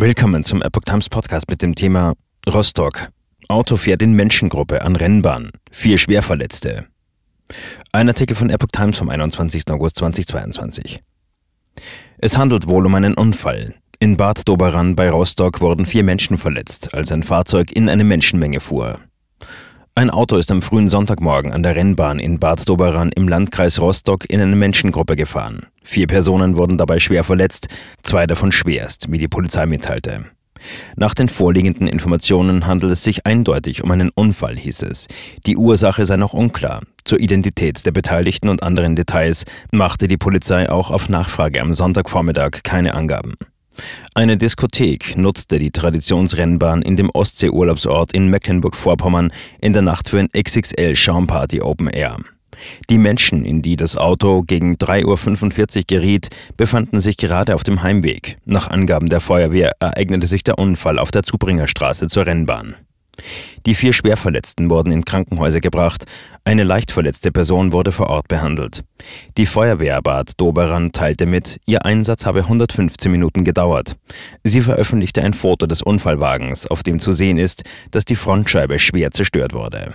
Willkommen zum Epoch Times Podcast mit dem Thema Rostock. Auto fährt in Menschengruppe an Rennbahn. Vier Schwerverletzte. Ein Artikel von Epoch Times vom 21. August 2022. Es handelt wohl um einen Unfall. In Bad Doberan bei Rostock wurden vier Menschen verletzt, als ein Fahrzeug in eine Menschenmenge fuhr. Ein Auto ist am frühen Sonntagmorgen an der Rennbahn in Bad Doberan im Landkreis Rostock in eine Menschengruppe gefahren. Vier Personen wurden dabei schwer verletzt, zwei davon schwerst, wie die Polizei mitteilte. Nach den vorliegenden Informationen handelt es sich eindeutig um einen Unfall, hieß es. Die Ursache sei noch unklar. Zur Identität der Beteiligten und anderen Details machte die Polizei auch auf Nachfrage am Sonntagvormittag keine Angaben. Eine Diskothek nutzte die Traditionsrennbahn in dem Ostseeurlaubsort in Mecklenburg-Vorpommern in der Nacht für ein XXL Schaumparty Open Air. Die Menschen, in die das Auto gegen 3.45 Uhr geriet, befanden sich gerade auf dem Heimweg. Nach Angaben der Feuerwehr ereignete sich der Unfall auf der Zubringerstraße zur Rennbahn. Die vier Schwerverletzten wurden in Krankenhäuser gebracht, eine leicht verletzte Person wurde vor Ort behandelt. Die Feuerwehr Bad Doberan teilte mit, ihr Einsatz habe 115 Minuten gedauert. Sie veröffentlichte ein Foto des Unfallwagens, auf dem zu sehen ist, dass die Frontscheibe schwer zerstört wurde.